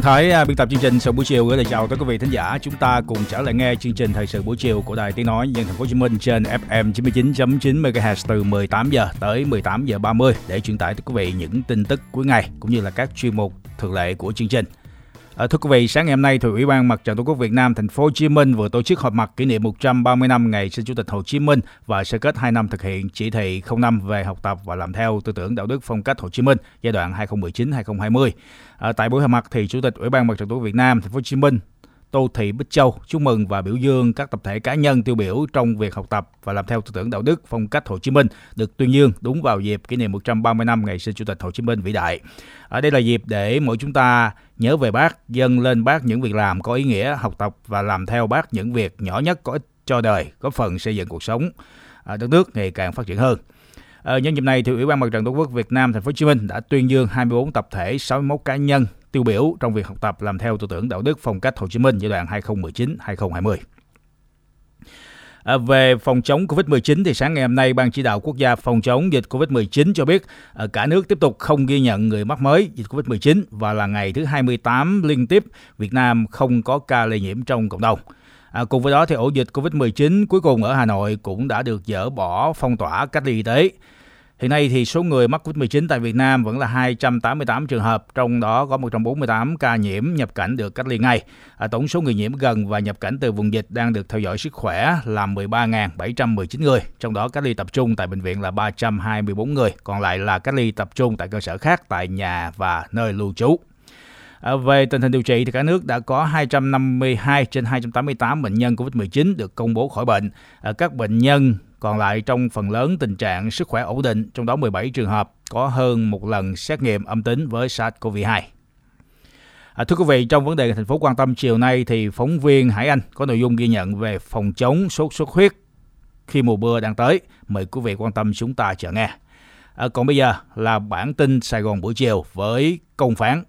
Hoàng Thái, à, biên tập chương trình Sự buổi chiều gửi lời chào tới quý vị thính giả. Chúng ta cùng trở lại nghe chương trình Thời sự buổi chiều của Đài Tiếng nói nhân thành phố Hồ Chí Minh trên FM 99.9 MHz từ 18 giờ tới 18 giờ 30 để truyền tải tới quý vị những tin tức cuối ngày cũng như là các chuyên mục thường lệ của chương trình. À, thưa quý vị, sáng ngày hôm nay, thì ủy ban Mặt trận Tổ quốc Việt Nam thành phố Hồ Chí Minh vừa tổ chức họp mặt kỷ niệm 130 năm ngày sinh Chủ tịch Hồ Chí Minh và sơ kết 2 năm thực hiện chỉ thị 05 về học tập và làm theo tư tưởng đạo đức phong cách Hồ Chí Minh giai đoạn 2019-2020. À, tại buổi họp mặt thì Chủ tịch Ủy ban Mặt trận Tổ quốc Việt Nam thành phố Hồ Chí Minh Tô Thị Bích Châu chúc mừng và biểu dương các tập thể cá nhân tiêu biểu trong việc học tập và làm theo tư tưởng đạo đức phong cách Hồ Chí Minh được tuyên dương đúng vào dịp kỷ niệm 130 năm ngày sinh Chủ tịch Hồ Chí Minh vĩ đại. Ở đây là dịp để mỗi chúng ta nhớ về bác, dâng lên bác những việc làm có ý nghĩa, học tập và làm theo bác những việc nhỏ nhất có ích cho đời, góp phần xây dựng cuộc sống ờ, đất nước ngày càng phát triển hơn. À, nhân dịp này thì Ủy ban Mặt trận Tổ quốc Việt Nam thành phố Hồ Chí Minh đã tuyên dương 24 tập thể, 61 cá nhân tiêu biểu trong việc học tập làm theo tư tưởng đạo đức phong cách Hồ Chí Minh giai đoạn 2019-2020. À, ờ, về phòng chống Covid-19 thì sáng ngày hôm nay Ban chỉ đạo quốc gia phòng chống dịch Covid-19 cho biết à, cả nước tiếp tục không ghi nhận người mắc mới dịch Covid-19 và là ngày thứ 28 liên tiếp Việt Nam không có ca lây nhiễm trong cộng đồng. À, cùng với đó thì ổ dịch Covid-19 cuối cùng ở Hà Nội cũng đã được dỡ bỏ phong tỏa cách ly y tế. Hiện nay thì số người mắc Covid-19 tại Việt Nam vẫn là 288 trường hợp, trong đó có 148 ca nhiễm nhập cảnh được cách ly ngay. À, tổng số người nhiễm gần và nhập cảnh từ vùng dịch đang được theo dõi sức khỏe là 13.719 người, trong đó cách ly tập trung tại bệnh viện là 324 người, còn lại là cách ly tập trung tại cơ sở khác tại nhà và nơi lưu trú. À, về tình hình điều trị thì cả nước đã có 252 trên 288 bệnh nhân COVID-19 được công bố khỏi bệnh. À, các bệnh nhân còn lại trong phần lớn tình trạng sức khỏe ổn định, trong đó 17 trường hợp có hơn một lần xét nghiệm âm tính với SARS-CoV-2. À, thưa quý vị, trong vấn đề thành phố quan tâm chiều nay thì phóng viên Hải Anh có nội dung ghi nhận về phòng chống sốt xuất huyết khi mùa mưa đang tới. Mời quý vị quan tâm chúng ta chờ nghe. À, còn bây giờ là bản tin Sài Gòn buổi chiều với công phán.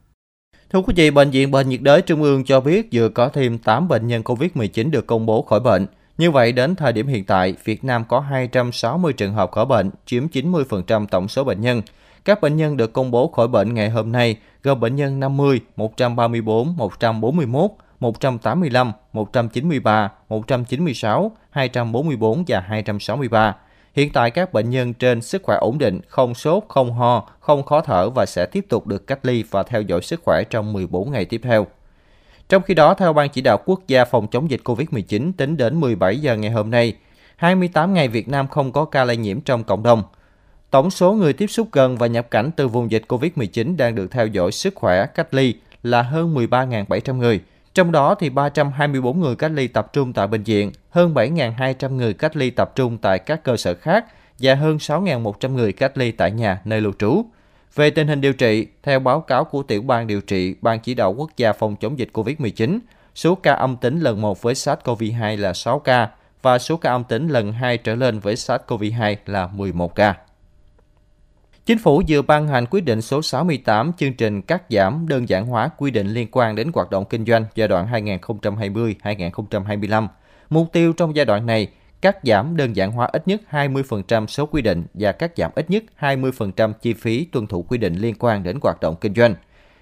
Thưa quý vị, Bệnh viện Bệnh nhiệt đới Trung ương cho biết vừa có thêm 8 bệnh nhân COVID-19 được công bố khỏi bệnh. Như vậy, đến thời điểm hiện tại, Việt Nam có 260 trường hợp khỏi bệnh, chiếm 90% tổng số bệnh nhân. Các bệnh nhân được công bố khỏi bệnh ngày hôm nay gồm bệnh nhân 50, 134, 141, 185, 193, 196, 244 và 263. Hiện tại các bệnh nhân trên sức khỏe ổn định, không sốt, không ho, không khó thở và sẽ tiếp tục được cách ly và theo dõi sức khỏe trong 14 ngày tiếp theo. Trong khi đó, theo Ban chỉ đạo quốc gia phòng chống dịch COVID-19 tính đến 17 giờ ngày hôm nay, 28 ngày Việt Nam không có ca lây nhiễm trong cộng đồng. Tổng số người tiếp xúc gần và nhập cảnh từ vùng dịch COVID-19 đang được theo dõi sức khỏe cách ly là hơn 13.700 người. Trong đó thì 324 người cách ly tập trung tại bệnh viện, hơn 7.200 người cách ly tập trung tại các cơ sở khác và hơn 6.100 người cách ly tại nhà nơi lưu trú. Về tình hình điều trị, theo báo cáo của tiểu ban điều trị Ban chỉ đạo quốc gia phòng chống dịch COVID-19, số ca âm tính lần 1 với SARS-CoV-2 là 6 ca và số ca âm tính lần 2 trở lên với SARS-CoV-2 là 11 ca. Chính phủ vừa ban hành quyết định số 68 chương trình cắt giảm đơn giản hóa quy định liên quan đến hoạt động kinh doanh giai đoạn 2020-2025. Mục tiêu trong giai đoạn này cắt giảm đơn giản hóa ít nhất 20% số quy định và cắt giảm ít nhất 20% chi phí tuân thủ quy định liên quan đến hoạt động kinh doanh.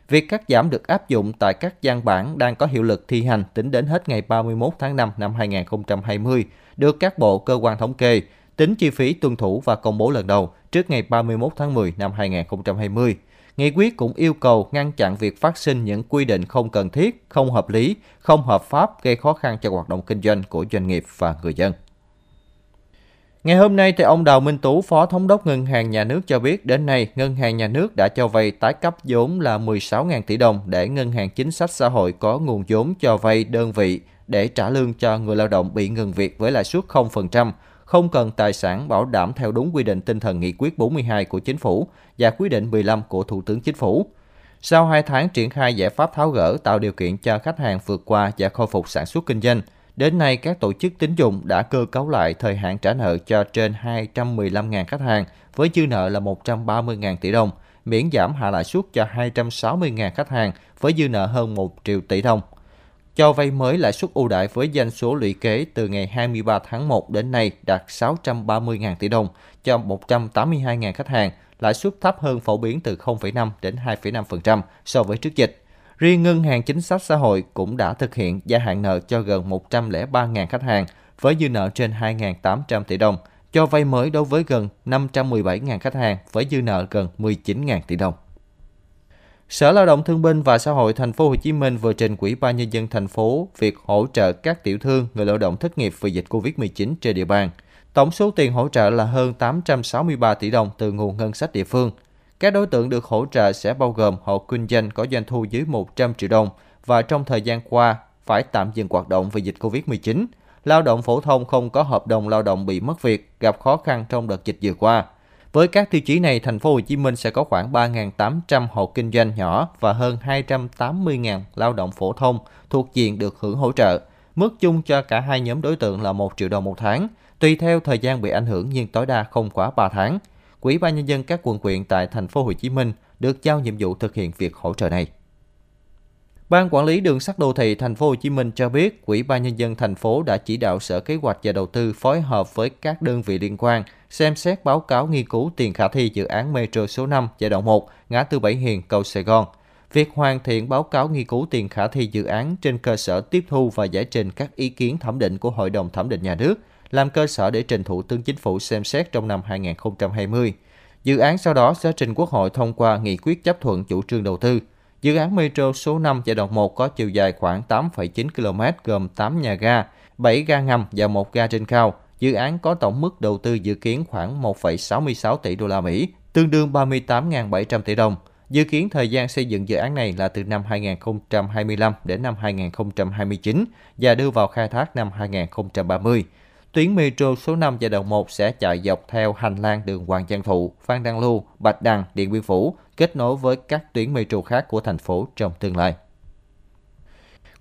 Việc cắt giảm được áp dụng tại các văn bản đang có hiệu lực thi hành tính đến hết ngày 31 tháng 5 năm 2020, được các bộ cơ quan thống kê, tính chi phí tuân thủ và công bố lần đầu trước ngày 31 tháng 10 năm 2020. Nghị quyết cũng yêu cầu ngăn chặn việc phát sinh những quy định không cần thiết, không hợp lý, không hợp pháp gây khó khăn cho hoạt động kinh doanh của doanh nghiệp và người dân. Ngày hôm nay, thì ông Đào Minh Tú, Phó Thống đốc Ngân hàng Nhà nước cho biết, đến nay, Ngân hàng Nhà nước đã cho vay tái cấp vốn là 16.000 tỷ đồng để Ngân hàng Chính sách Xã hội có nguồn vốn cho vay đơn vị để trả lương cho người lao động bị ngừng việc với lãi suất 0%, không cần tài sản bảo đảm theo đúng quy định tinh thần nghị quyết 42 của Chính phủ và quyết định 15 của Thủ tướng Chính phủ. Sau 2 tháng triển khai giải pháp tháo gỡ tạo điều kiện cho khách hàng vượt qua và khôi phục sản xuất kinh doanh, Đến nay, các tổ chức tín dụng đã cơ cấu lại thời hạn trả nợ cho trên 215.000 khách hàng với dư nợ là 130.000 tỷ đồng, miễn giảm hạ lãi suất cho 260.000 khách hàng với dư nợ hơn 1 triệu tỷ đồng. Cho vay mới lãi suất ưu đãi với doanh số lũy kế từ ngày 23 tháng 1 đến nay đạt 630.000 tỷ đồng cho 182.000 khách hàng, lãi suất thấp hơn phổ biến từ 0,5 đến 2,5% so với trước dịch. Riêng Ngân hàng Chính sách Xã hội cũng đã thực hiện gia hạn nợ cho gần 103.000 khách hàng với dư nợ trên 2.800 tỷ đồng, cho vay mới đối với gần 517.000 khách hàng với dư nợ gần 19.000 tỷ đồng. Sở Lao động Thương binh và Xã hội Thành phố Hồ Chí Minh vừa trình Ủy ban nhân dân thành phố việc hỗ trợ các tiểu thương, người lao động thất nghiệp vì dịch Covid-19 trên địa bàn. Tổng số tiền hỗ trợ là hơn 863 tỷ đồng từ nguồn ngân sách địa phương. Các đối tượng được hỗ trợ sẽ bao gồm hộ kinh doanh có doanh thu dưới 100 triệu đồng và trong thời gian qua phải tạm dừng hoạt động vì dịch Covid-19, lao động phổ thông không có hợp đồng lao động bị mất việc, gặp khó khăn trong đợt dịch vừa qua. Với các tiêu chí này, thành phố Hồ Chí Minh sẽ có khoảng 3.800 hộ kinh doanh nhỏ và hơn 280.000 lao động phổ thông thuộc diện được hưởng hỗ trợ. Mức chung cho cả hai nhóm đối tượng là 1 triệu đồng một tháng, tùy theo thời gian bị ảnh hưởng nhưng tối đa không quá 3 tháng. Quỹ ban nhân dân các quận huyện tại thành phố Hồ Chí Minh được giao nhiệm vụ thực hiện việc hỗ trợ này. Ban quản lý đường sắt đô thị thành phố Hồ Chí Minh cho biết, Ủy ban nhân dân thành phố đã chỉ đạo Sở Kế hoạch và Đầu tư phối hợp với các đơn vị liên quan xem xét báo cáo nghiên cứu tiền khả thi dự án Metro số 5 giai đoạn 1, ngã tư Bảy Hiền, cầu Sài Gòn. Việc hoàn thiện báo cáo nghiên cứu tiền khả thi dự án trên cơ sở tiếp thu và giải trình các ý kiến thẩm định của Hội đồng thẩm định nhà nước, làm cơ sở để trình Thủ tướng Chính phủ xem xét trong năm 2020. Dự án sau đó sẽ trình Quốc hội thông qua nghị quyết chấp thuận chủ trương đầu tư. Dự án Metro số 5 giai đoạn 1 có chiều dài khoảng 8,9 km gồm 8 nhà ga, 7 ga ngầm và một ga trên cao. Dự án có tổng mức đầu tư dự kiến khoảng 1,66 tỷ đô la Mỹ, tương đương 38.700 tỷ đồng. Dự kiến thời gian xây dựng dự án này là từ năm 2025 đến năm 2029 và đưa vào khai thác năm 2030. Tuyến metro số 5 giai đoạn 1 sẽ chạy dọc theo hành lang đường Hoàng Văn Thụ, Phan Đăng Lưu, Bạch Đằng, Điện Biên Phủ, kết nối với các tuyến metro khác của thành phố trong tương lai.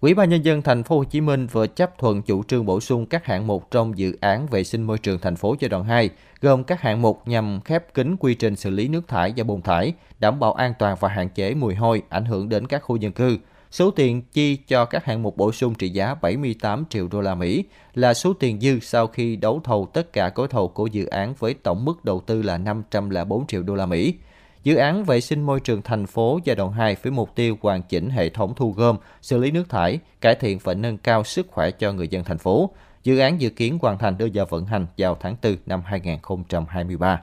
Ủy ban nhân dân thành phố Hồ Chí Minh vừa chấp thuận chủ trương bổ sung các hạng mục trong dự án vệ sinh môi trường thành phố giai đoạn 2, gồm các hạng mục nhằm khép kín quy trình xử lý nước thải và bùn thải, đảm bảo an toàn và hạn chế mùi hôi ảnh hưởng đến các khu dân cư. Số tiền chi cho các hạng mục bổ sung trị giá 78 triệu đô la Mỹ là số tiền dư sau khi đấu thầu tất cả gói thầu của dự án với tổng mức đầu tư là 504 triệu đô la Mỹ. Dự án vệ sinh môi trường thành phố giai đoạn 2 với mục tiêu hoàn chỉnh hệ thống thu gom, xử lý nước thải, cải thiện và nâng cao sức khỏe cho người dân thành phố. Dự án dự kiến hoàn thành đưa vào vận hành vào tháng 4 năm 2023.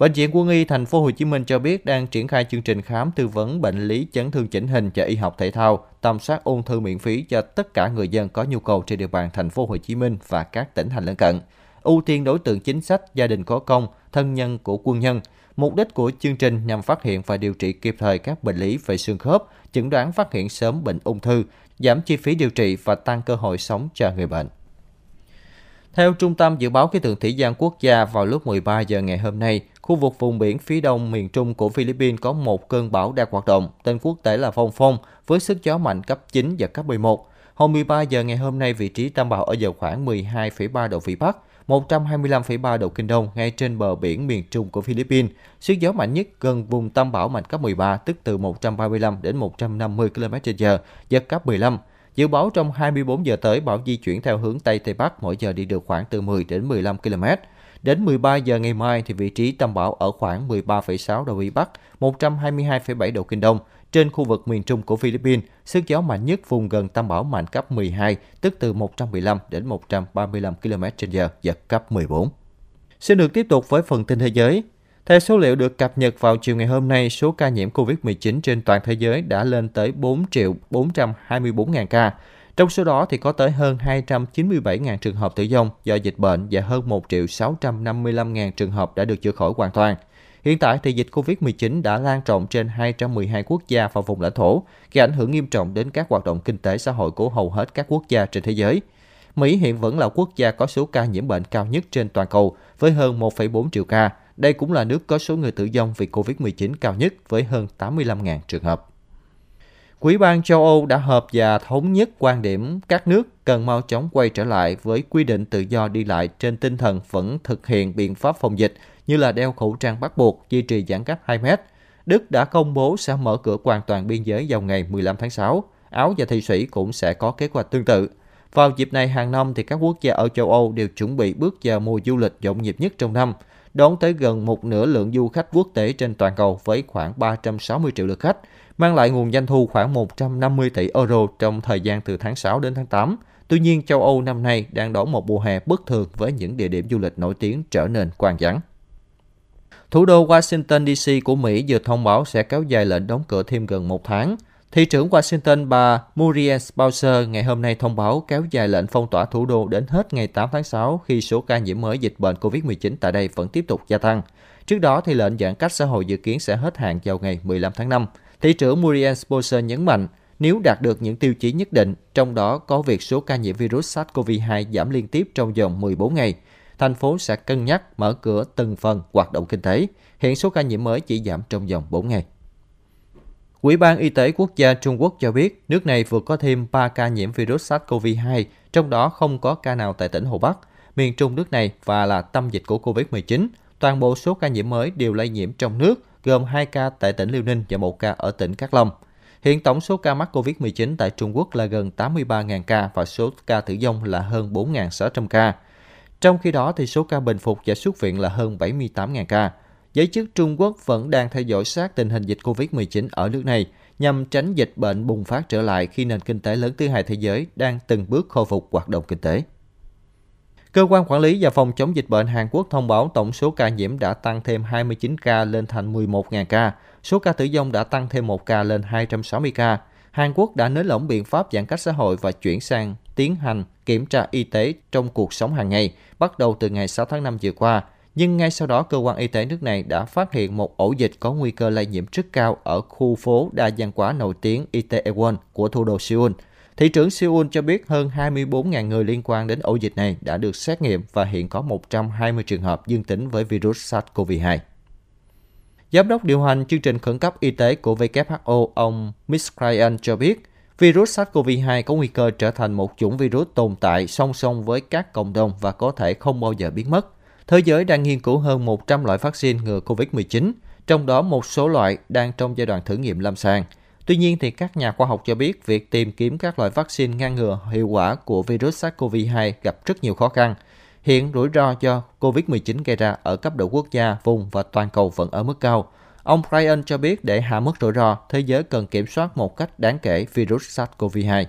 Bệnh viện Quân y thành phố Hồ Chí Minh cho biết đang triển khai chương trình khám tư vấn bệnh lý chấn thương chỉnh hình cho y học thể thao, tầm soát ung thư miễn phí cho tất cả người dân có nhu cầu trên địa bàn thành phố Hồ Chí Minh và các tỉnh thành lân cận. Ưu tiên đối tượng chính sách, gia đình có công, thân nhân của quân nhân. Mục đích của chương trình nhằm phát hiện và điều trị kịp thời các bệnh lý về xương khớp, chẩn đoán phát hiện sớm bệnh ung thư, giảm chi phí điều trị và tăng cơ hội sống cho người bệnh. Theo Trung tâm Dự báo Khí tượng Thủy văn Quốc gia vào lúc 13 giờ ngày hôm nay, khu vực vùng biển phía đông miền Trung của Philippines có một cơn bão đang hoạt động, tên quốc tế là Phong Phong, với sức gió mạnh cấp 9 và cấp 11. Hồi 13 giờ ngày hôm nay, vị trí tâm bão ở vào khoảng 12,3 độ Vĩ Bắc, 125,3 độ Kinh Đông ngay trên bờ biển miền Trung của Philippines. Sức gió mạnh nhất gần vùng tâm bão mạnh cấp 13, tức từ 135 đến 150 km/h, giật cấp 15. Dự báo trong 24 giờ tới, bão di chuyển theo hướng Tây Tây Bắc, mỗi giờ đi được khoảng từ 10 đến 15 km. Đến 13 giờ ngày mai thì vị trí tâm bão ở khoảng 13,6 độ Vĩ Bắc, 122,7 độ Kinh Đông, trên khu vực miền Trung của Philippines, sức gió mạnh nhất vùng gần tâm bão mạnh cấp 12, tức từ 115 đến 135 km/h, giật cấp 14. Xin được tiếp tục với phần tin thế giới. Theo số liệu được cập nhật vào chiều ngày hôm nay, số ca nhiễm COVID-19 trên toàn thế giới đã lên tới 4 triệu 424 ngàn ca. Trong số đó thì có tới hơn 297.000 trường hợp tử vong do dịch bệnh và hơn 1 triệu 655 ngàn trường hợp đã được chữa khỏi hoàn toàn. Hiện tại thì dịch COVID-19 đã lan rộng trên 212 quốc gia và vùng lãnh thổ, gây ảnh hưởng nghiêm trọng đến các hoạt động kinh tế xã hội của hầu hết các quốc gia trên thế giới. Mỹ hiện vẫn là quốc gia có số ca nhiễm bệnh cao nhất trên toàn cầu với hơn 1,4 triệu ca. Đây cũng là nước có số người tử vong vì COVID-19 cao nhất với hơn 85.000 trường hợp. Quỹ ban châu Âu đã họp và thống nhất quan điểm các nước cần mau chóng quay trở lại với quy định tự do đi lại trên tinh thần vẫn thực hiện biện pháp phòng dịch như là đeo khẩu trang bắt buộc, duy trì giãn cách 2 mét. Đức đã công bố sẽ mở cửa hoàn toàn biên giới vào ngày 15 tháng 6. Áo và Thụy Sĩ cũng sẽ có kế hoạch tương tự. Vào dịp này hàng năm thì các quốc gia ở châu Âu đều chuẩn bị bước vào mùa du lịch nhộn nhịp nhất trong năm, đón tới gần một nửa lượng du khách quốc tế trên toàn cầu với khoảng 360 triệu lượt khách, mang lại nguồn doanh thu khoảng 150 tỷ euro trong thời gian từ tháng 6 đến tháng 8. Tuy nhiên, châu Âu năm nay đang đón một mùa hè bất thường với những địa điểm du lịch nổi tiếng trở nên quan vắng. Thủ đô Washington DC của Mỹ vừa thông báo sẽ kéo dài lệnh đóng cửa thêm gần một tháng. Thị trưởng Washington bà Muriel Bowser ngày hôm nay thông báo kéo dài lệnh phong tỏa thủ đô đến hết ngày 8 tháng 6 khi số ca nhiễm mới dịch bệnh COVID-19 tại đây vẫn tiếp tục gia tăng. Trước đó thì lệnh giãn cách xã hội dự kiến sẽ hết hạn vào ngày 15 tháng 5. Thị trưởng Muriel Bowser nhấn mạnh nếu đạt được những tiêu chí nhất định, trong đó có việc số ca nhiễm virus SARS-CoV-2 giảm liên tiếp trong vòng 14 ngày, thành phố sẽ cân nhắc mở cửa từng phần hoạt động kinh tế. Hiện số ca nhiễm mới chỉ giảm trong vòng 4 ngày. Ủy ban Y tế Quốc gia Trung Quốc cho biết nước này vừa có thêm 3 ca nhiễm virus SARS-CoV-2, trong đó không có ca nào tại tỉnh Hồ Bắc, miền trung nước này và là tâm dịch của COVID-19. Toàn bộ số ca nhiễm mới đều lây nhiễm trong nước, gồm 2 ca tại tỉnh Liêu Ninh và 1 ca ở tỉnh Cát Long. Hiện tổng số ca mắc COVID-19 tại Trung Quốc là gần 83.000 ca và số ca tử vong là hơn 4.600 ca. Trong khi đó, thì số ca bình phục và xuất viện là hơn 78.000 ca. Giới chức Trung Quốc vẫn đang theo dõi sát tình hình dịch COVID-19 ở nước này nhằm tránh dịch bệnh bùng phát trở lại khi nền kinh tế lớn thứ hai thế giới đang từng bước khôi phục hoạt động kinh tế. Cơ quan quản lý và phòng chống dịch bệnh Hàn Quốc thông báo tổng số ca nhiễm đã tăng thêm 29 ca lên thành 11.000 ca, số ca tử vong đã tăng thêm 1 ca lên 260 ca. Hàn Quốc đã nới lỏng biện pháp giãn cách xã hội và chuyển sang tiến hành kiểm tra y tế trong cuộc sống hàng ngày, bắt đầu từ ngày 6 tháng 5 vừa qua. Nhưng ngay sau đó, cơ quan y tế nước này đã phát hiện một ổ dịch có nguy cơ lây nhiễm rất cao ở khu phố đa văn hóa nổi tiếng Itaewon của thủ đô Seoul. Thị trưởng Seoul cho biết hơn 24.000 người liên quan đến ổ dịch này đã được xét nghiệm và hiện có 120 trường hợp dương tính với virus SARS-CoV-2. Giám đốc điều hành chương trình khẩn cấp y tế của WHO, ông Miss Ryan cho biết, virus SARS-CoV-2 có nguy cơ trở thành một chủng virus tồn tại song song với các cộng đồng và có thể không bao giờ biến mất. Thế giới đang nghiên cứu hơn 100 loại vaccine ngừa COVID-19, trong đó một số loại đang trong giai đoạn thử nghiệm lâm sàng. Tuy nhiên, thì các nhà khoa học cho biết việc tìm kiếm các loại vaccine ngăn ngừa hiệu quả của virus SARS-CoV-2 gặp rất nhiều khó khăn. Hiện rủi ro do COVID-19 gây ra ở cấp độ quốc gia, vùng và toàn cầu vẫn ở mức cao. Ông Ryan cho biết để hạ mức rủi ro, thế giới cần kiểm soát một cách đáng kể virus SARS-CoV-2.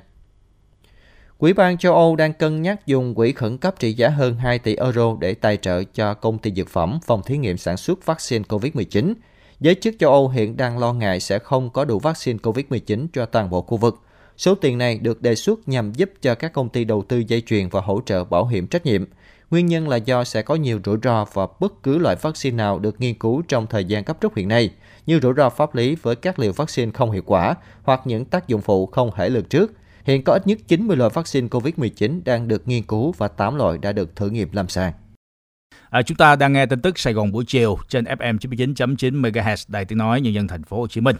Quỹ ban châu Âu đang cân nhắc dùng quỹ khẩn cấp trị giá hơn 2 tỷ euro để tài trợ cho công ty dược phẩm phòng thí nghiệm sản xuất vaccine COVID-19. Giới chức châu Âu hiện đang lo ngại sẽ không có đủ vaccine COVID-19 cho toàn bộ khu vực. Số tiền này được đề xuất nhằm giúp cho các công ty đầu tư dây chuyền và hỗ trợ bảo hiểm trách nhiệm – Nguyên nhân là do sẽ có nhiều rủi ro và bất cứ loại vaccine nào được nghiên cứu trong thời gian cấp rút hiện nay, như rủi ro pháp lý với các liều vaccine không hiệu quả hoặc những tác dụng phụ không thể lường trước. Hiện có ít nhất 90 loại vaccine COVID-19 đang được nghiên cứu và 8 loại đã được thử nghiệm lâm sàng. À, chúng ta đang nghe tin tức Sài Gòn buổi chiều trên FM 99.9 MHz Đài Tiếng nói nhân dân thành phố Hồ Chí Minh.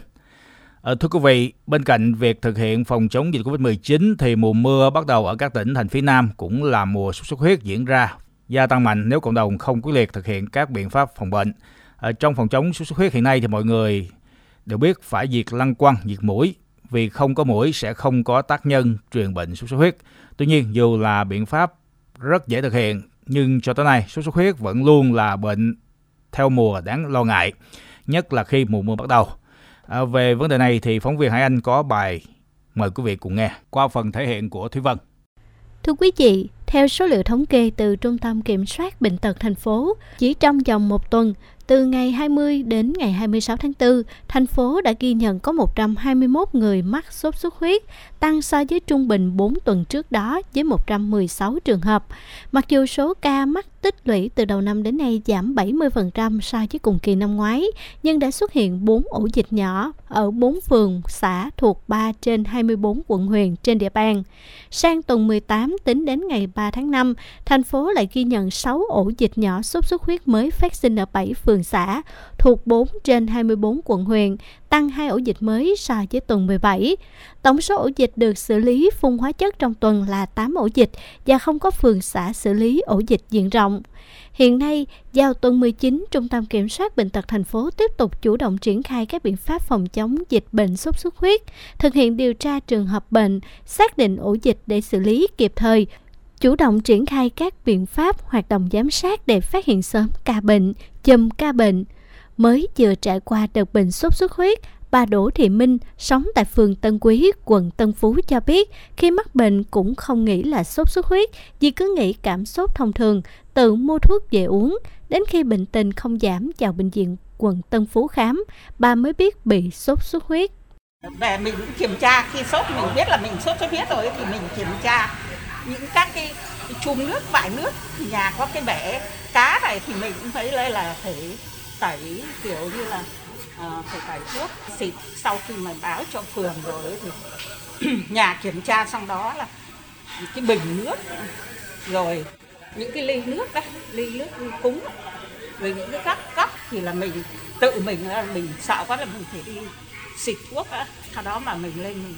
À, thưa quý vị, bên cạnh việc thực hiện phòng chống dịch Covid-19 thì mùa mưa bắt đầu ở các tỉnh thành phía Nam cũng là mùa sốt xuất huyết diễn ra gia tăng mạnh nếu cộng đồng không quyết liệt thực hiện các biện pháp phòng bệnh. À, trong phòng chống sốt xuất huyết hiện nay thì mọi người đều biết phải diệt lăng quăng, diệt mũi vì không có mũi sẽ không có tác nhân truyền bệnh sốt xuất huyết. Tuy nhiên dù là biện pháp rất dễ thực hiện nhưng cho tới nay sốt xuất huyết vẫn luôn là bệnh theo mùa đáng lo ngại, nhất là khi mùa mưa bắt đầu. À, về vấn đề này thì phóng viên Hải Anh có bài mời quý vị cùng nghe qua phần thể hiện của Thúy Vân. Thưa quý vị, theo số liệu thống kê từ Trung tâm Kiểm soát Bệnh tật thành phố, chỉ trong vòng một tuần, từ ngày 20 đến ngày 26 tháng 4, thành phố đã ghi nhận có 121 người mắc sốt xuất huyết, tăng so với trung bình 4 tuần trước đó với 116 trường hợp. Mặc dù số ca mắc tích lũy từ đầu năm đến nay giảm 70% so với cùng kỳ năm ngoái, nhưng đã xuất hiện 4 ổ dịch nhỏ ở 4 phường, xã thuộc 3 trên 24 quận huyện trên địa bàn. Sang tuần 18 tính đến ngày 3 tháng 5, thành phố lại ghi nhận 6 ổ dịch nhỏ sốt xuất huyết mới phát sinh ở 7 phường xã thuộc 4 trên 24 quận huyện, tăng 2 ổ dịch mới so với tuần 17. Tổng số ổ dịch được xử lý phun hóa chất trong tuần là 8 ổ dịch và không có phường xã xử lý ổ dịch diện rộng. Hiện nay, vào tuần 19, Trung tâm Kiểm soát Bệnh tật thành phố tiếp tục chủ động triển khai các biện pháp phòng chống dịch bệnh sốt xuất huyết, thực hiện điều tra trường hợp bệnh, xác định ổ dịch để xử lý kịp thời, chủ động triển khai các biện pháp hoạt động giám sát để phát hiện sớm ca bệnh, chùm ca bệnh. Mới vừa trải qua đợt bệnh sốt xuất huyết, Bà Đỗ Thị Minh sống tại phường Tân Quý, quận Tân Phú cho biết khi mắc bệnh cũng không nghĩ là sốt xuất huyết vì cứ nghĩ cảm sốt thông thường, tự mua thuốc về uống. Đến khi bệnh tình không giảm vào bệnh viện quận Tân Phú khám, bà mới biết bị sốt xuất huyết. Về mình kiểm tra khi sốt mình biết là mình sốt xuất huyết rồi thì mình kiểm tra những các cái chùm nước vải nước thì nhà có cái bể cá này thì mình cũng thấy đây là phải tẩy kiểu như là uh, phải tẩy thuốc xịt sau khi mà báo cho phường rồi thì nhà kiểm tra xong đó là cái bình nước rồi những cái ly nước đấy ly nước cúng rồi những cái cốc cốc thì là mình tự mình là mình sợ quá là mình phải đi xịt thuốc á. Sau đó mà mình lên mình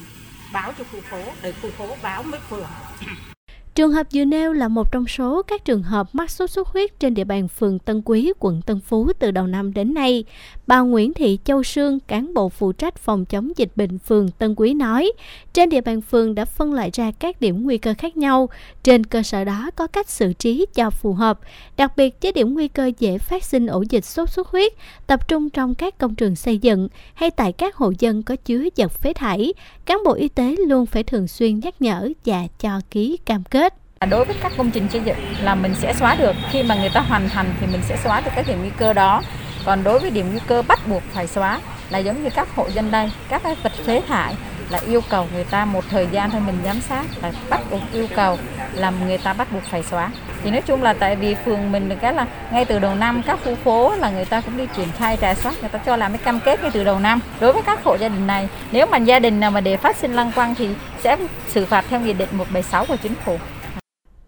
báo cho khu phố để khu phố báo với phường. Trường hợp vừa nêu là một trong số các trường hợp mắc sốt xuất huyết trên địa bàn phường Tân Quý, quận Tân Phú từ đầu năm đến nay. Bà Nguyễn Thị Châu Sương, cán bộ phụ trách phòng chống dịch bệnh phường Tân Quý nói, trên địa bàn phường đã phân loại ra các điểm nguy cơ khác nhau, trên cơ sở đó có cách xử trí cho phù hợp. Đặc biệt với điểm nguy cơ dễ phát sinh ổ dịch sốt xuất huyết, tập trung trong các công trường xây dựng hay tại các hộ dân có chứa vật phế thải, cán bộ y tế luôn phải thường xuyên nhắc nhở và cho ký cam kết À, đối với các công trình xây dựng là mình sẽ xóa được. Khi mà người ta hoàn thành thì mình sẽ xóa được các điểm nguy cơ đó. Còn đối với điểm nguy cơ bắt buộc phải xóa là giống như các hộ dân đây, các cái vật phế thải là yêu cầu người ta một thời gian thôi mình giám sát là bắt buộc yêu cầu làm người ta bắt buộc phải xóa. Thì nói chung là tại vì phường mình được cái là ngay từ đầu năm các khu phố là người ta cũng đi triển khai trà soát, người ta cho làm cái cam kết ngay từ đầu năm. Đối với các hộ gia đình này, nếu mà gia đình nào mà để phát sinh lăng quăng thì sẽ xử phạt theo nghị định 176 của chính phủ.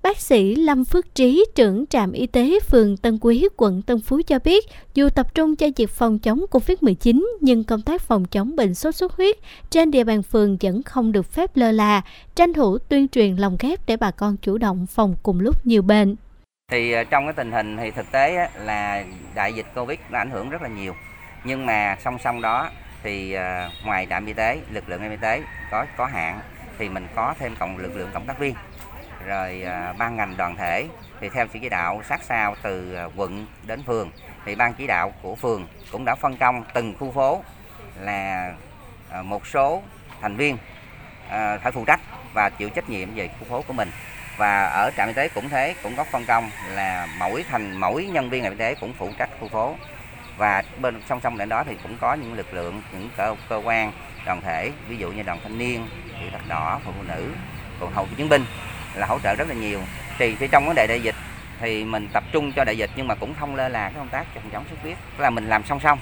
Bác sĩ Lâm Phước Trí, trưởng trạm y tế phường Tân Quý, quận Tân Phú cho biết, dù tập trung cho việc phòng chống COVID-19, nhưng công tác phòng chống bệnh sốt xuất huyết trên địa bàn phường vẫn không được phép lơ là, tranh thủ tuyên truyền lòng ghép để bà con chủ động phòng cùng lúc nhiều bệnh. Thì ờ, trong cái tình hình thì thực tế là đại dịch Covid nó ảnh hưởng rất là nhiều. Nhưng mà song song đó thì ờ, ngoài trạm y tế, lực lượng y tế có có hạn thì mình có thêm cộng lực lượng cộng tác viên rồi à, ban ngành đoàn thể thì theo sự chỉ đạo sát sao từ à, quận đến phường thì ban chỉ đạo của phường cũng đã phân công từng khu phố là à, một số thành viên phải phụ trách và chịu trách nhiệm về khu phố của mình. Và ở trạm y tế cũng thế cũng có phân công là mỗi thành mỗi nhân viên y tế cũng phụ trách khu phố. Và bên song song đến đó thì cũng có những lực lượng những cơ, cơ quan đoàn thể ví dụ như đoàn thanh niên chữ thập đỏ phụ nữ còn hậu chiến binh là hỗ trợ rất là nhiều. Thì, thì trong vấn đề đại dịch thì mình tập trung cho đại dịch nhưng mà cũng không lơ là cái công tác phòng chống sốt huyết là mình làm song song.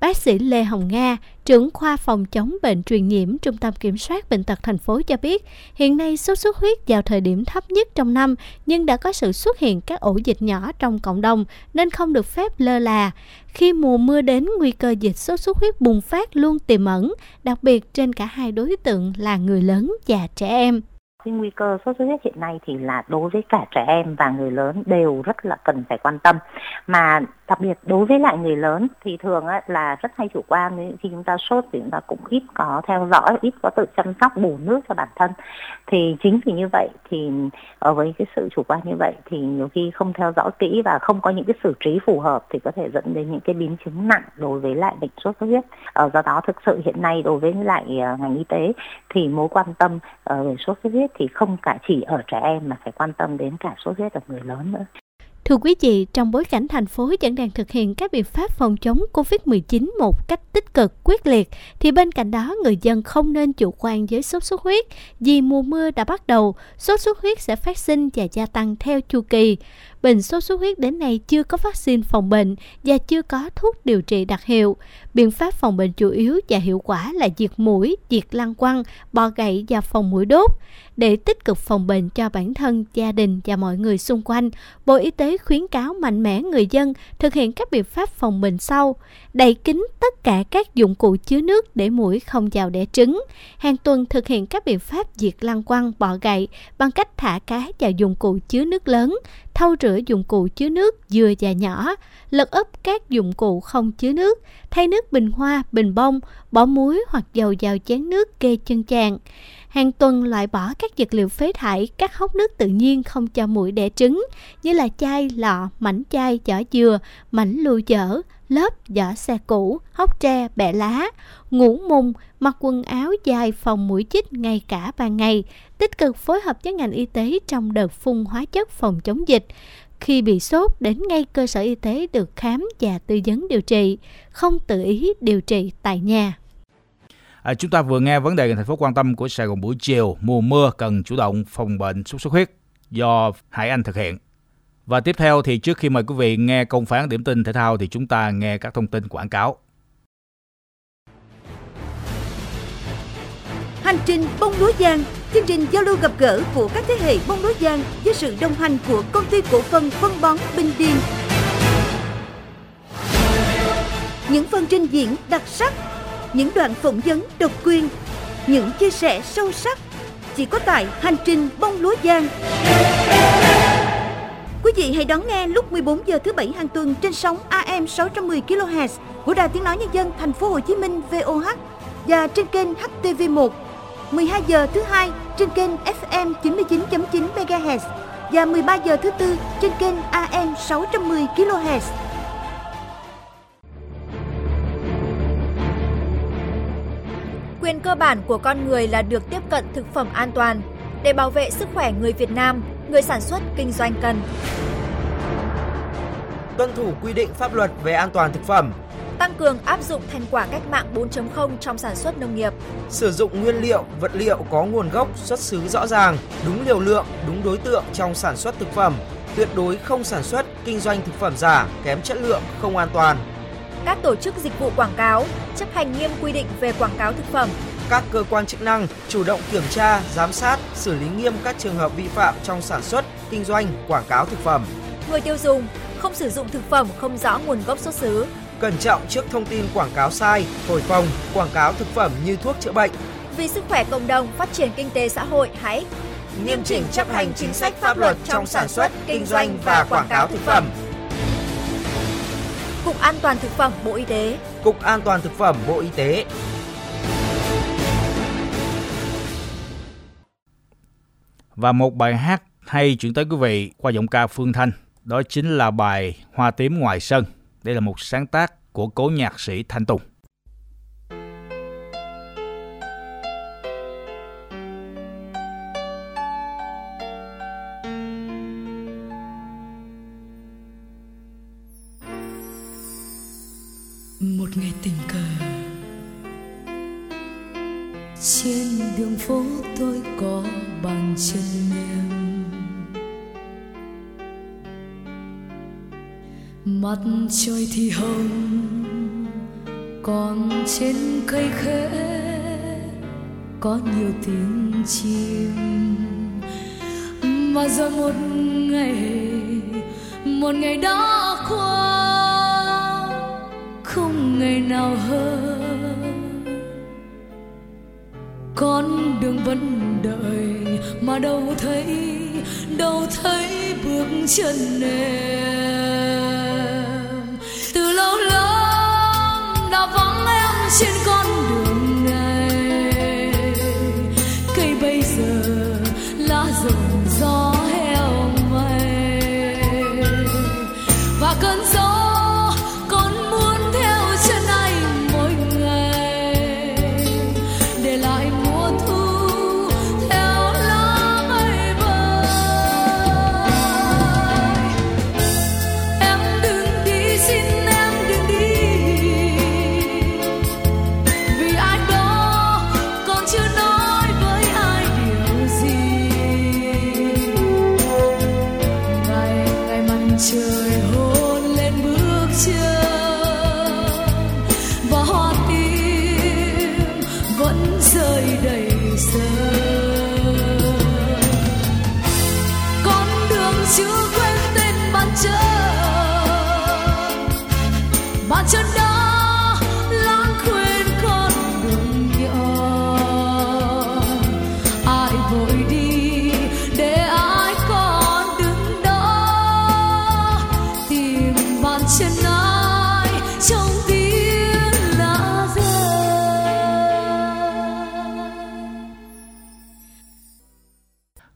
Bác sĩ Lê Hồng Nga, trưởng khoa phòng chống bệnh truyền nhiễm Trung tâm Kiểm soát Bệnh tật thành phố cho biết, hiện nay sốt xuất huyết vào thời điểm thấp nhất trong năm nhưng đã có sự xuất hiện các ổ dịch nhỏ trong cộng đồng nên không được phép lơ là. Khi mùa mưa đến, nguy cơ dịch sốt xuất huyết bùng phát luôn tiềm ẩn, đặc biệt trên cả hai đối tượng là người lớn và trẻ em cái nguy cơ sốt xuất huyết hiện nay thì là đối với cả trẻ em và người lớn đều rất là cần phải quan tâm. Mà đặc biệt đối với lại người lớn thì thường á, là rất hay chủ quan khi chúng ta sốt thì chúng ta cũng ít có theo dõi ít có tự chăm sóc bổ nước cho bản thân. Thì chính vì như vậy thì ở với cái sự chủ quan như vậy thì nhiều khi không theo dõi kỹ và không có những cái xử trí phù hợp thì có thể dẫn đến những cái biến chứng nặng đối với lại bệnh sốt xuất huyết. Ở do đó thực sự hiện nay đối với lại ờ, ngành y tế thì mối quan tâm về sốt xuất huyết thì không cả chỉ ở trẻ em mà phải quan tâm đến cả sốt huyết ở người lớn nữa. Thưa quý vị, trong bối cảnh thành phố vẫn đang thực hiện các biện pháp phòng chống COVID-19 một cách tích cực, quyết liệt, thì bên cạnh đó người dân không nên chủ quan với sốt xuất huyết vì mùa mưa đã bắt đầu, sốt xuất huyết sẽ phát sinh và gia tăng theo chu kỳ. Bệnh sốt xuất huyết đến nay chưa có vaccine phòng bệnh và chưa có thuốc điều trị đặc hiệu. Biện pháp phòng bệnh chủ yếu và hiệu quả là diệt mũi, diệt lăng quăng, bò gậy và phòng mũi đốt. Để tích cực phòng bệnh cho bản thân, gia đình và mọi người xung quanh, Bộ Y tế khuyến cáo mạnh mẽ người dân thực hiện các biện pháp phòng bệnh sau. Đậy kín tất cả các dụng cụ chứa nước để mũi không vào đẻ trứng. Hàng tuần thực hiện các biện pháp diệt lăng quăng, bọ gậy bằng cách thả cá vào dụng cụ chứa nước lớn, thau rửa dụng cụ chứa nước vừa và nhỏ, lật úp các dụng cụ không chứa nước, thay nước bình hoa, bình bông, bỏ muối hoặc dầu vào chén nước kê chân chàng. hàng tuần loại bỏ các vật liệu phế thải, các hốc nước tự nhiên không cho mũi đẻ trứng như là chai, lọ, mảnh chai, vỏ dừa, mảnh lưu dở, lớp, vỏ xe cũ, hốc tre, bẹ lá, ngủ mùng, mặc quần áo dài phòng mũi chích ngay cả ban ngày, tích cực phối hợp với ngành y tế trong đợt phun hóa chất phòng chống dịch. Khi bị sốt, đến ngay cơ sở y tế được khám và tư vấn điều trị, không tự ý điều trị tại nhà. À, chúng ta vừa nghe vấn đề thành phố quan tâm của Sài Gòn buổi chiều, mùa mưa cần chủ động phòng bệnh sốt xuất huyết do Hải Anh thực hiện. Và tiếp theo thì trước khi mời quý vị nghe công phán điểm tin thể thao thì chúng ta nghe các thông tin quảng cáo. Hành trình bông lúa giang, chương trình giao lưu gặp gỡ của các thế hệ bông lúa giang với sự đồng hành của công ty cổ phần phân bón Bình Điền. Những phần trình diễn đặc sắc, những đoạn phỏng vấn độc quyền, những chia sẻ sâu sắc chỉ có tại hành trình bông lúa giang. Quý vị hãy đón nghe lúc 14 giờ thứ bảy hàng tuần trên sóng AM 610 kHz của Đài Tiếng nói Nhân dân Thành phố Hồ Chí Minh VOH và trên kênh HTV1 12 giờ thứ hai trên kênh FM 99.9 MHz và 13 giờ thứ tư trên kênh AM 610 kHz. Quyền cơ bản của con người là được tiếp cận thực phẩm an toàn. Để bảo vệ sức khỏe người Việt Nam, người sản xuất kinh doanh cần tuân thủ quy định pháp luật về an toàn thực phẩm, tăng cường áp dụng thành quả cách mạng 4.0 trong sản xuất nông nghiệp, sử dụng nguyên liệu, vật liệu có nguồn gốc, xuất xứ rõ ràng, đúng liều lượng, đúng đối tượng trong sản xuất thực phẩm, tuyệt đối không sản xuất, kinh doanh thực phẩm giả, kém chất lượng, không an toàn. Các tổ chức dịch vụ quảng cáo chấp hành nghiêm quy định về quảng cáo thực phẩm. Các cơ quan chức năng chủ động kiểm tra, giám sát, xử lý nghiêm các trường hợp vi phạm trong sản xuất, kinh doanh, quảng cáo thực phẩm. Người tiêu dùng không sử dụng thực phẩm không rõ nguồn gốc xuất xứ. Cẩn trọng trước thông tin quảng cáo sai, thổi phồng, quảng cáo thực phẩm như thuốc chữa bệnh. Vì sức khỏe cộng đồng, phát triển kinh tế xã hội, hãy nghiêm chỉnh chấp hành chính sách pháp luật trong sản xuất, kinh doanh và quảng cáo thực phẩm. Cục An toàn thực phẩm Bộ Y tế. Cục An toàn thực phẩm Bộ Y tế. Và một bài hát hay chuyển tới quý vị qua giọng ca Phương Thanh đó chính là bài Hoa tím ngoài sân. Đây là một sáng tác của cố nhạc sĩ Thanh Tùng. Con đường vẫn đợi, mà đâu thấy đâu thấy bước chân em. Từ lâu lắm đã vắng em trên con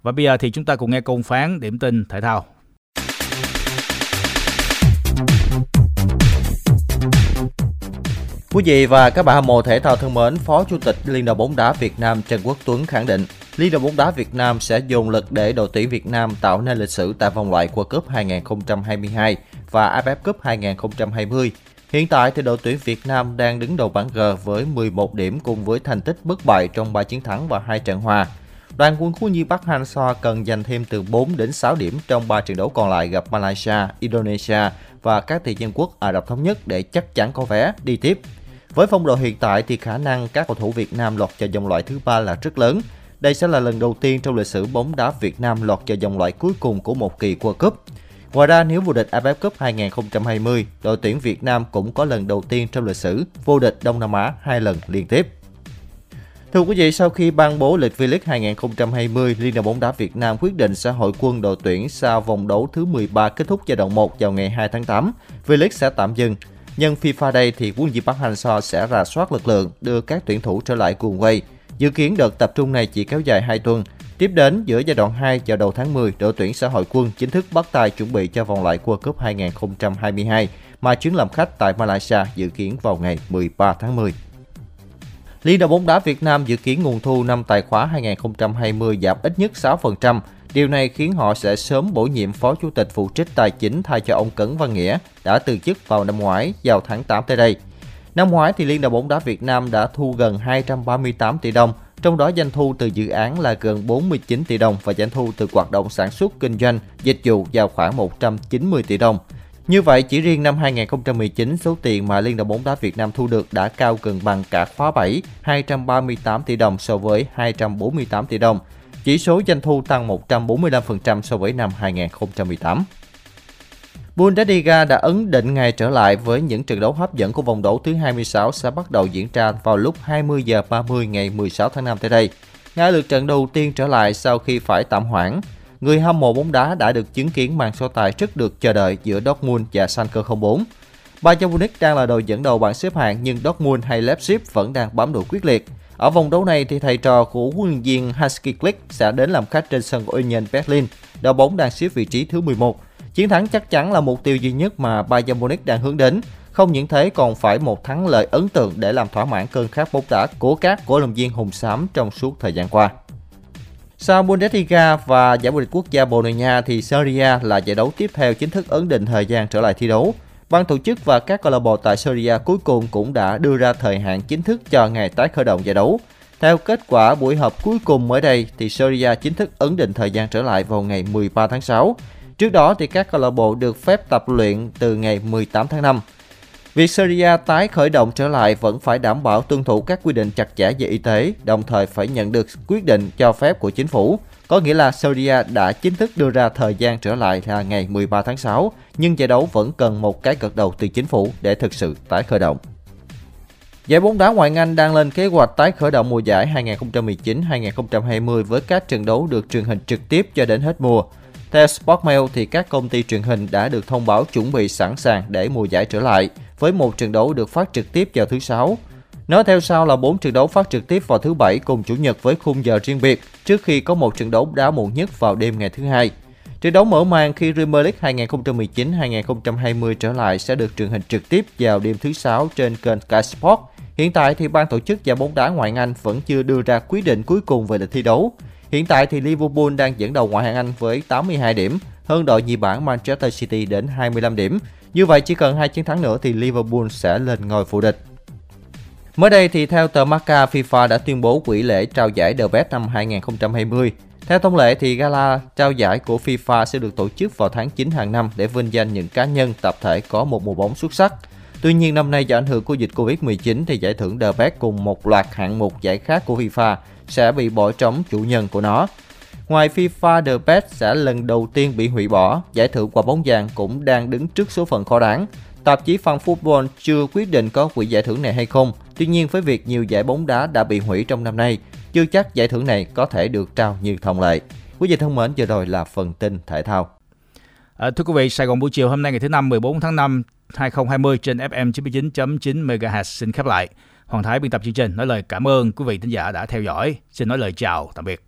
Và bây giờ thì chúng ta cùng nghe công phán điểm tin thể thao. Quý vị và các bạn hâm mộ thể thao thân mến, Phó Chủ tịch Liên đoàn bóng đá Việt Nam Trần Quốc Tuấn khẳng định Liên đoàn bóng đá Việt Nam sẽ dồn lực để đội tuyển Việt Nam tạo nên lịch sử tại vòng loại World Cup 2022 và AFF Cup 2020. Hiện tại thì đội tuyển Việt Nam đang đứng đầu bảng G với 11 điểm cùng với thành tích bất bại trong 3 chiến thắng và 2 trận hòa. Đoàn quân khu nhi Bắc Han So cần giành thêm từ 4 đến 6 điểm trong 3 trận đấu còn lại gặp Malaysia, Indonesia và các thị dân quốc Ả Rập Thống Nhất để chắc chắn có vé đi tiếp. Với phong độ hiện tại thì khả năng các cầu thủ Việt Nam lọt vào vòng loại thứ ba là rất lớn. Đây sẽ là lần đầu tiên trong lịch sử bóng đá Việt Nam lọt vào vòng loại cuối cùng của một kỳ World Cup. Ngoài ra, nếu vô địch AFF Cup 2020, đội tuyển Việt Nam cũng có lần đầu tiên trong lịch sử vô địch Đông Nam Á hai lần liên tiếp. Thưa quý vị, sau khi ban bố lịch V-League 2020, Liên đoàn bóng đá Việt Nam quyết định sẽ hội quân đội tuyển sau vòng đấu thứ 13 kết thúc giai đoạn 1 vào ngày 2 tháng 8. V-League sẽ tạm dừng. Nhân FIFA Day thì quân dịp Park Hang-seo sẽ rà soát lực lượng, đưa các tuyển thủ trở lại cuồng quay. Dự kiến đợt tập trung này chỉ kéo dài 2 tuần. Tiếp đến, giữa giai đoạn 2 vào đầu tháng 10, đội tuyển sẽ hội quân chính thức bắt tay chuẩn bị cho vòng loại World Cup 2022 mà chuyến làm khách tại Malaysia dự kiến vào ngày 13 tháng 10. Liên đoàn bóng đá Việt Nam dự kiến nguồn thu năm tài khóa 2020 giảm ít nhất 6%. Điều này khiến họ sẽ sớm bổ nhiệm phó chủ tịch phụ trách tài chính thay cho ông Cấn Văn Nghĩa đã từ chức vào năm ngoái vào tháng 8 tới đây. Năm ngoái thì Liên đoàn bóng đá Việt Nam đã thu gần 238 tỷ đồng, trong đó doanh thu từ dự án là gần 49 tỷ đồng và doanh thu từ hoạt động sản xuất kinh doanh, dịch vụ vào khoảng 190 tỷ đồng. Như vậy, chỉ riêng năm 2019, số tiền mà Liên đoàn bóng đá Việt Nam thu được đã cao gần bằng cả khóa 7, 238 tỷ đồng so với 248 tỷ đồng. Chỉ số doanh thu tăng 145% so với năm 2018. Bundesliga đã ấn định ngày trở lại với những trận đấu hấp dẫn của vòng đấu thứ 26 sẽ bắt đầu diễn ra vào lúc 20 giờ 30 ngày 16 tháng 5 tới đây. Ngay lượt trận đầu tiên trở lại sau khi phải tạm hoãn, người hâm mộ bóng đá đã được chứng kiến màn so tài rất được chờ đợi giữa Dortmund và Schalke 04. Bayern Munich đang là đội dẫn đầu bảng xếp hạng, nhưng Dortmund hay Leipzig vẫn đang bám đuổi quyết liệt. Ở vòng đấu này thì thầy trò của huấn luyện viên Hansi Flick sẽ đến làm khách trên sân của Union Berlin. Đội bóng đang xếp vị trí thứ 11. Chiến thắng chắc chắn là mục tiêu duy nhất mà Bayern Munich đang hướng đến. Không những thế, còn phải một thắng lợi ấn tượng để làm thỏa mãn cơn khát bóng đá của các cổ động viên hùng xám trong suốt thời gian qua. Sau Bundesliga và giải vô địch quốc gia Bồ Đào Nha thì Serie A là giải đấu tiếp theo chính thức ấn định thời gian trở lại thi đấu. Ban tổ chức và các câu lạc bộ tại Serie A cuối cùng cũng đã đưa ra thời hạn chính thức cho ngày tái khởi động giải đấu. Theo kết quả buổi họp cuối cùng mới đây thì Serie A chính thức ấn định thời gian trở lại vào ngày 13 tháng 6. Trước đó thì các câu lạc bộ được phép tập luyện từ ngày 18 tháng 5. Việc Syria tái khởi động trở lại vẫn phải đảm bảo tuân thủ các quy định chặt chẽ về y tế, đồng thời phải nhận được quyết định cho phép của chính phủ. Có nghĩa là Syria đã chính thức đưa ra thời gian trở lại là ngày 13 tháng 6, nhưng giải đấu vẫn cần một cái gật đầu từ chính phủ để thực sự tái khởi động. Giải bóng đá ngoại Anh đang lên kế hoạch tái khởi động mùa giải 2019-2020 với các trận đấu được truyền hình trực tiếp cho đến hết mùa. Theo Sportmail thì các công ty truyền hình đã được thông báo chuẩn bị sẵn sàng để mùa giải trở lại, với một trận đấu được phát trực tiếp vào thứ sáu. Nó theo sau là 4 trận đấu phát trực tiếp vào thứ bảy cùng chủ nhật với khung giờ riêng biệt, trước khi có một trận đấu đá muộn nhất vào đêm ngày thứ hai. Trận đấu mở màn khi Premier League 2019-2020 trở lại sẽ được truyền hình trực tiếp vào đêm thứ sáu trên kênh Sky Sport. Hiện tại thì ban tổ chức và bóng đá ngoại hạng Anh vẫn chưa đưa ra quyết định cuối cùng về lịch thi đấu. Hiện tại thì Liverpool đang dẫn đầu ngoại hạng Anh với 82 điểm, hơn đội nhì bảng Manchester City đến 25 điểm. Như vậy chỉ cần hai chiến thắng nữa thì Liverpool sẽ lên ngôi vô địch. Mới đây thì theo tờ Marca, FIFA đã tuyên bố quỹ lễ trao giải The Best năm 2020. Theo thông lệ thì gala trao giải của FIFA sẽ được tổ chức vào tháng 9 hàng năm để vinh danh những cá nhân tập thể có một mùa bóng xuất sắc. Tuy nhiên năm nay do ảnh hưởng của dịch Covid-19 thì giải thưởng The Best cùng một loạt hạng mục giải khác của FIFA sẽ bị bỏ trống chủ nhân của nó. Ngoài FIFA The Best sẽ lần đầu tiên bị hủy bỏ, giải thưởng quả bóng vàng cũng đang đứng trước số phận khó đáng. Tạp chí Fan Football chưa quyết định có quỹ giải thưởng này hay không. Tuy nhiên với việc nhiều giải bóng đá đã bị hủy trong năm nay, chưa chắc giải thưởng này có thể được trao như thông lệ. Quý vị thân mến, vừa rồi là phần tin thể thao. À, thưa quý vị, Sài Gòn buổi chiều hôm nay ngày thứ năm 14 tháng 5 2020 trên FM 99.9 MHz xin khép lại. Hoàng Thái biên tập chương trình nói lời cảm ơn quý vị thính giả đã theo dõi. Xin nói lời chào, tạm biệt.